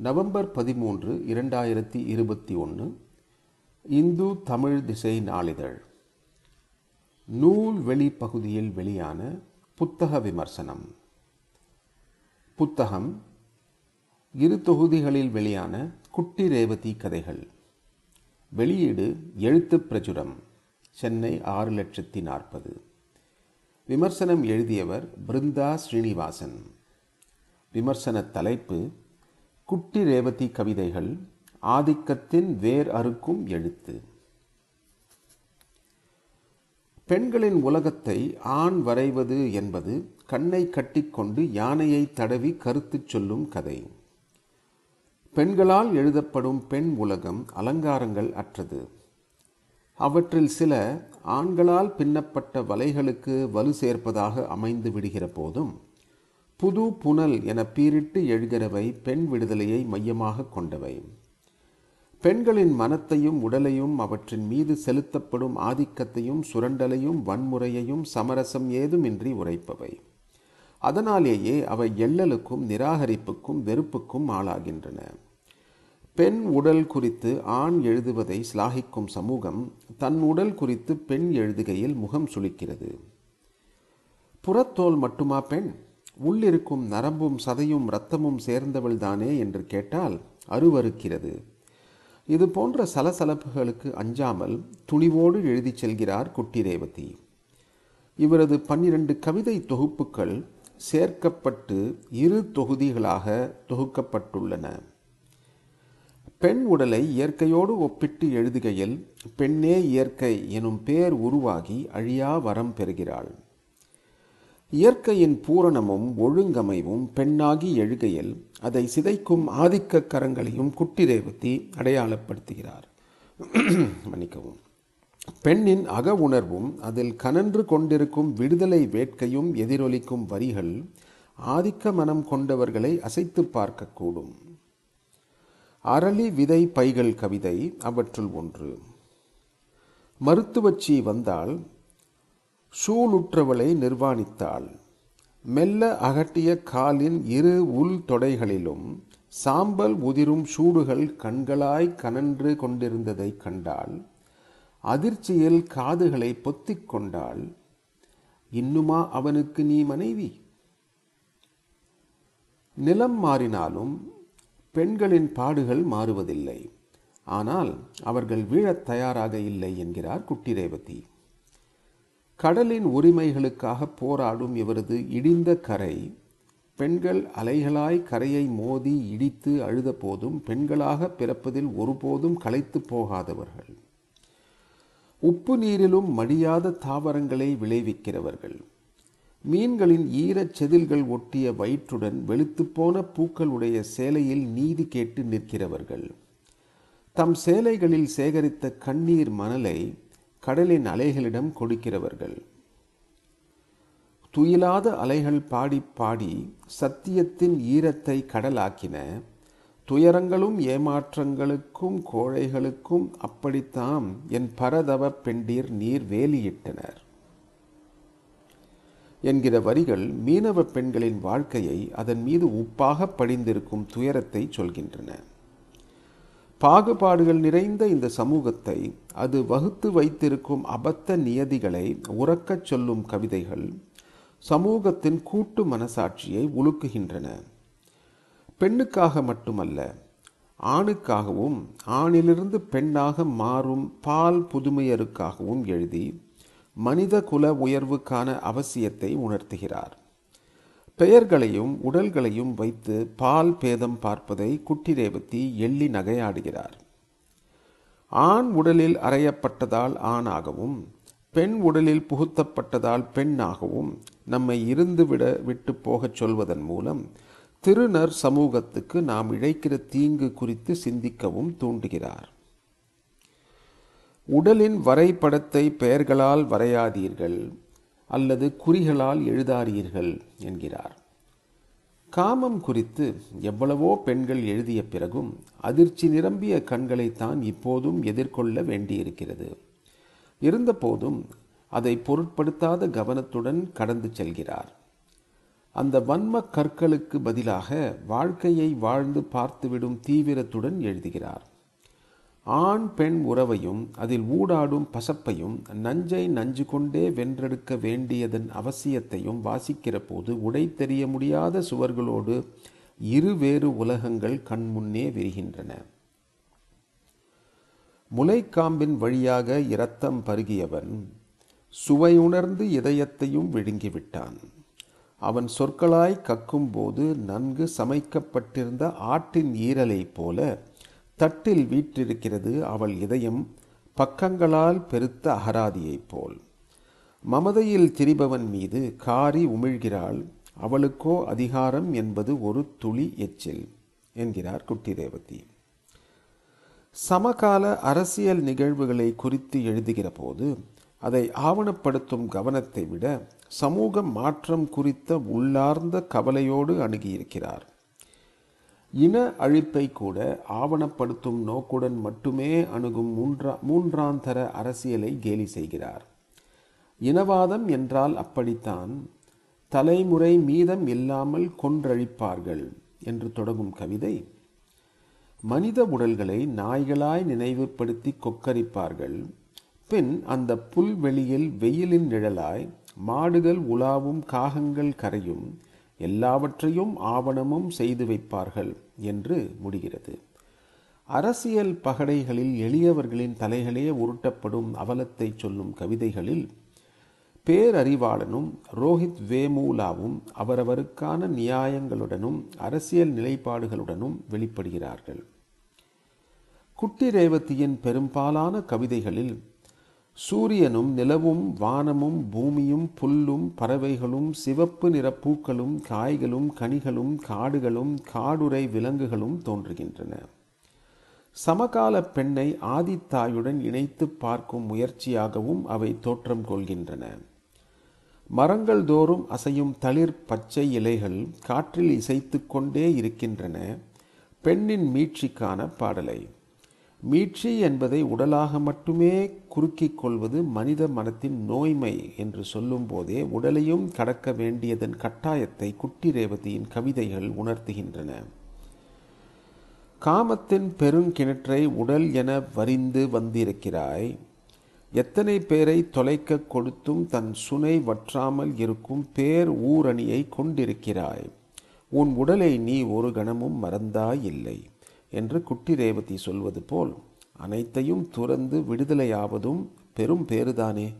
November பதிமூன்று இரண்டாயிரத்தி இருபத்தி ஒன்று இந்து தமிழ் திசை நாளிதழ். நூல் வெளி பகுதியில் வெளியான புத்தக விமர்சனம். புத்தகம் இரு தொகுதிகளில் வெளியான குட்டி ரேவதி கதைகள். வெளியீடு எழுத்துப் பிரசுரம் சென்னை ஆறு லட்சத்தி நாற்பது. விமர்சனம் எழுதியவர் பிருந்தா ஸ்ரீனிவாசன். விமர்சன தலைப்பு குட்டி ரேவதி கவிதைகள் ஆதிக்கத்தின் வேர் அறுக்கும் எழுத்து. பெண்களின் உலகத்தை ஆண் வரைவது என்பது கண்ணை கட்டிக்கொண்டு யானையை தடவி கருத்துச் சொல்லும் கதை. பெண்களால் எழுதப்படும் பெண் உலகம் அலங்காரங்கள் அற்றது. அவற்றில் சில ஆண்களால் பின்னப்பட்ட வலைகளுக்கு வலு சேர்ப்பதாக அமைந்து விடுகிற போதும் புது புனல் என பீரிட்டு எழுகிறவை பெண் விடுதலையை மையமாக கொண்டவை. பெண்களின் மனத்தையும் உடலையும் அவற்றின் மீது செலுத்தப்படும் ஆதிக்கத்தையும் சுரண்டலையும் வன்முறையையும் சமரசம் ஏதுமின்றி உரைப்பவை. அதனாலேயே அவை எள்ளலுக்கும் நிராகரிப்புக்கும் வெறுப்புக்கும் ஆளாகின்றன. பெண் உடல் குறித்து ஆண் எழுதுவதை சிலாகிக்கும் சமூகம் தன் உடல் குறித்து பெண் எழுதுகையில் முகம் சுளிக்கிறது. புறத்தோல் மட்டுமா பெண்? உள்ளிருக்கும் நரம்பும் சதையும் இரத்தமும் சேர்ந்தவள்தானே என்று கேட்டால் அருவருக்கிறது. இது போன்ற சலசலப்புகளுக்கு அஞ்சாமல் துணிவோடு எழுதிச் செல்கிறார் குட்டி ரேவதி இவரது பன்னிரண்டு கவிதை தொகுப்புகள் சேர்க்கப்பட்டு இரு தொகுதிகளாக தொகுக்கப்பட்டுள்ளன. பெண் உடலை இயற்கையோடு ஒப்பிட்டு எழுதுகையில் பெண்ணே இயற்கை எனும் பேர் உருவாகி அழியா வரம் பெறுகிறாள். இயற்கையின் பூரணமும் ஒழுங்கமைவும் பெண்ணாகி எழுகையில் அதை சிதைக்கும் ஆதிக்க கரங்களையும் குட்டி ரேவதி அடையாளப்படுத்துகிறார். மன்னிக்கவும். பெண்ணின் அக உணர்வும் அதில் கனன்று கொண்டிருக்கும் விடுதலை வேட்கையும் எதிரொலிக்கும் வரிகள் ஆதிக்க மனம் கொண்டவர்களை அசைத்து பார்க்கக்கூடும். அரளி விதை பைகள் கவிதை அவற்றுள் ஒன்று. மருத்துவச்சி வந்தால் சூளுற்றவளை நிர்வாணித்தாள். மெல்ல அகட்டிய காலின் இரு உள் தொடைகளிலும் சாம்பல் உதிரும் சூடுகள் கண்களாய் கனன்று கொண்டிருந்ததை கண்டாள். அதிர்ச்சியில் காதுகளை பொத்திக் கொண்டாள். இன்னுமா அவனுக்கு நீ மனைவி? நிலம் மாறினாலும் பெண்களின் பாடுகள் மாறுவதில்லை. ஆனால் அவர்கள் வீழத் தயாராக இல்லை என்கிறார் குட்டி ரேவதி கடலின் உரிமைகளுக்காக போராடும் இவரது இடிந்த கரை பெண்கள் அலைகளாய் கரையை மோதி இடித்து அழுத போதும் பெண்களாக பிறப்பதில் ஒருபோதும் களைத்து போகாதவர்கள். உப்பு நீரிலும் மடியாத தாவரங்களை விளைவிக்கிறவர்கள். மீன்களின் ஈரச் செதில்கள் ஒட்டிய வயிற்றுடன் வெளுத்துப்போன பூக்களுடைய சேலையில் நீதி கேட்டு நிற்கிறவர்கள். தம் சேலைகளில் சேகரித்த கண்ணீர் மணலை கடலின் அலைகளிடம் கொடுக்கிறவர்கள். துயிலாத அலைகள் பாடி பாடி சத்தியத்தின் ஈரத்தை கடலாக்கின. துயரங்களும் ஏமாற்றங்களுக்கும் கோழைகளுக்கும் அப்படித்தாம் என் பரதவ பெண்டீர் நீர் வேலியிட்டனர். என்கிற வரிகள் மீனவ பெண்களின் வாழ்க்கையை அதன் மீது உப்பாக படிந்திருக்கும் துயரத்தை சொல்கின்றன. பாகுபாடுகள் நிறைந்த இந்த சமூகத்தை அது வகுத்து வைத்திருக்கும் அபத்த நியதிகளை உறக்கச் சொல்லும் கவிதைகள் சமூகத்தின் கூட்டு மனசாட்சியை உலுக்குகின்றன. பெண்ணுக்காக மட்டுமல்ல ஆணுக்காகவும் ஆணிலிருந்து பெண்ணாக மாறும் பால் புதுமையருக்காகவும் எழுதி மனித குல உயர்வுக்கான அவசியத்தை உணர்த்துகிறார். பெயர்களையும் உடல்களையும் வைத்து பால் பேதம் பார்ப்பதை குட்டி ரேவதி எள்ளி நகையாடுகிறார். ஆண் உடலில் அறையப்பட்டதால் ஆணாகவும் பெண் உடலில் புகுத்தப்பட்டதால் பெண்ணாகவும் நம்மை இருந்துவிட விட்டு போகச் சொல்வதன் மூலம் திருநர் சமூகத்துக்கு நாம் இழைக்கிற தீங்கு குறித்து சிந்திக்கவும் தூண்டுகிறார். உடலின் வரைபடத்தை பெயர்களால் வரையாதீர்கள். அல்லது குறிகளால் எழுதாதீர்கள் என்கிறார். காமம் குறித்து எவ்வளவோ பெண்கள் எழுதிய பிறகும் அதிர்ச்சி நிரம்பிய கண்களைத்தான் இப்போதும் எதிர்கொள்ள வேண்டியிருக்கிறது. இருந்தபோதும் அதை பொருட்படுத்தாத கவனத்துடன் கடந்து செல்கிறார். அந்த வன்ம கற்களுக்கு பதிலாக வாழ்க்கையை வாழ்ந்து பார்த்துவிடும் தீவிரத்துடன் எழுதுகிறார். ஆண் பெண் உறவையும் அதில் ஊடாடும் பசப்பையும் நஞ்சை நஞ்சு கொண்டே வென்றெடுக்க வேண்டியதன் அவசியத்தையும் வாசிக்கிற போது உடை தெரிய முடியாத சுவர்களோடு இருவேறு உலகங்கள் கண்முன்னே விரிகின்றன. முலைக்காம்பின் வழியாக இரத்தம் பருகியவன் சுவையுணர்ந்து இதயத்தையும் விழுங்கிவிட்டான். அவன் சொற்களாய் கக்கும்போது நன்கு சமைக்கப்பட்டிருந்த ஆட்டின் ஈரலைப் போல தட்டில் வீற்றிருக்கிறது அவள் இதயம் பக்கங்களால் பெருத்த அகராதியைப் போல். மமதையில் திரிபவன் மீது காரி உமிழ்கிறாள் அவளுக்கோ அதிகாரம் என்பது ஒரு துளி எச்சில் என்கிறார் குட்டி ரேவதி சமகால அரசியல் நிகழ்வுகளை குறித்து எழுதுகிற போது அதை ஆவணப்படுத்தும் கவனத்தை விட சமூக மாற்றம் குறித்த உள்ளார்ந்த கவலையோடு அணுகியிருக்கிறார். இன அழிப்பை கூட ஆவணப்படுத்தும் நோக்குடன் மட்டுமே அணுகும் மூன்றா மூன்றாந்தர அரசியலை கேலி செய்கிறார். இனவாதம் என்றால் அப்படித்தான் தலைமுறை மீதம் இல்லாமல் கொன்றழிப்பார்கள் என்று தொடங்கும் கவிதை. மனித உடல்களை நாய்களாய் நினைவுபடுத்தி கொக்கரிப்பார்கள். பின் அந்த புல்வெளியில் வெயிலின் நிழலாய் மாடுகள் உலாவும் காகங்கள் கரையும் எல்லாவற்றையும் ஆவணமும் செய்து வைப்பார்கள் என்று முடிகிறது. அரசியல் பகடைகளில் எளியவர்களின் தலைகளே உருட்டப்படும் அவலத்தை சொல்லும் கவிதைகளில் பேரறிவாளனும் ரோஹித் வேமூலாவும் அவரவருக்கான நியாயங்களுடனும் அரசியல் நிலைப்பாடுகளுடனும் வெளிப்படுகிறார்கள். குட்டி ரேவதியின் பெரும்பாலான கவிதைகளில் சூரியனும் நிலவும் வானமும் பூமியும் புல்லும் பறவைகளும் சிவப்பு நிற பூக்களும் காய்களும் கனிகளும் காடுகளும் காடுரை விலங்குகளும் தோன்றுகின்றன. சமகால பெண்ணை ஆதித்தாயுடன் இணைத்து பார்க்கும் முயற்சியாகவும் அவை தோற்றம் கொள்கின்றன. மரங்கள் தோறும் அசையும் தளிர் பச்சை இலைகள் காற்றில் இசைத்து கொண்டே இருக்கின்றன. பெண்ணின் மீட்சிக்கான பாடலை. மீட்சி என்பதை உடலாக மட்டுமே குறுக்கிக் கொள்வது மனித மனத்தின் நோய்மை என்று சொல்லும் போதே உடலையும் கடக்க வேண்டியதன் கட்டாயத்தை குட்டி ரேவதியின் கவிதைகள் உணர்த்துகின்றன. காமத்தின் பெருங்கிணற்றை உடல் என வரிந்து வந்திருக்கிறாய். எத்தனை பேரை தொலைக்க கொடுத்தும் தன் சுனை வற்றாமல் இருக்கும் பேர் ஊரணியை கொண்டிருக்கிறாய். உன் உடலை நீ ஒரு கணமும் மறந்தாய் இல்லை. என்று குட்டி ரேவதி சொல்வது போல் அனைத்தையும் துறந்து விடுதலையாவதும் பெரும் பேறுதானே?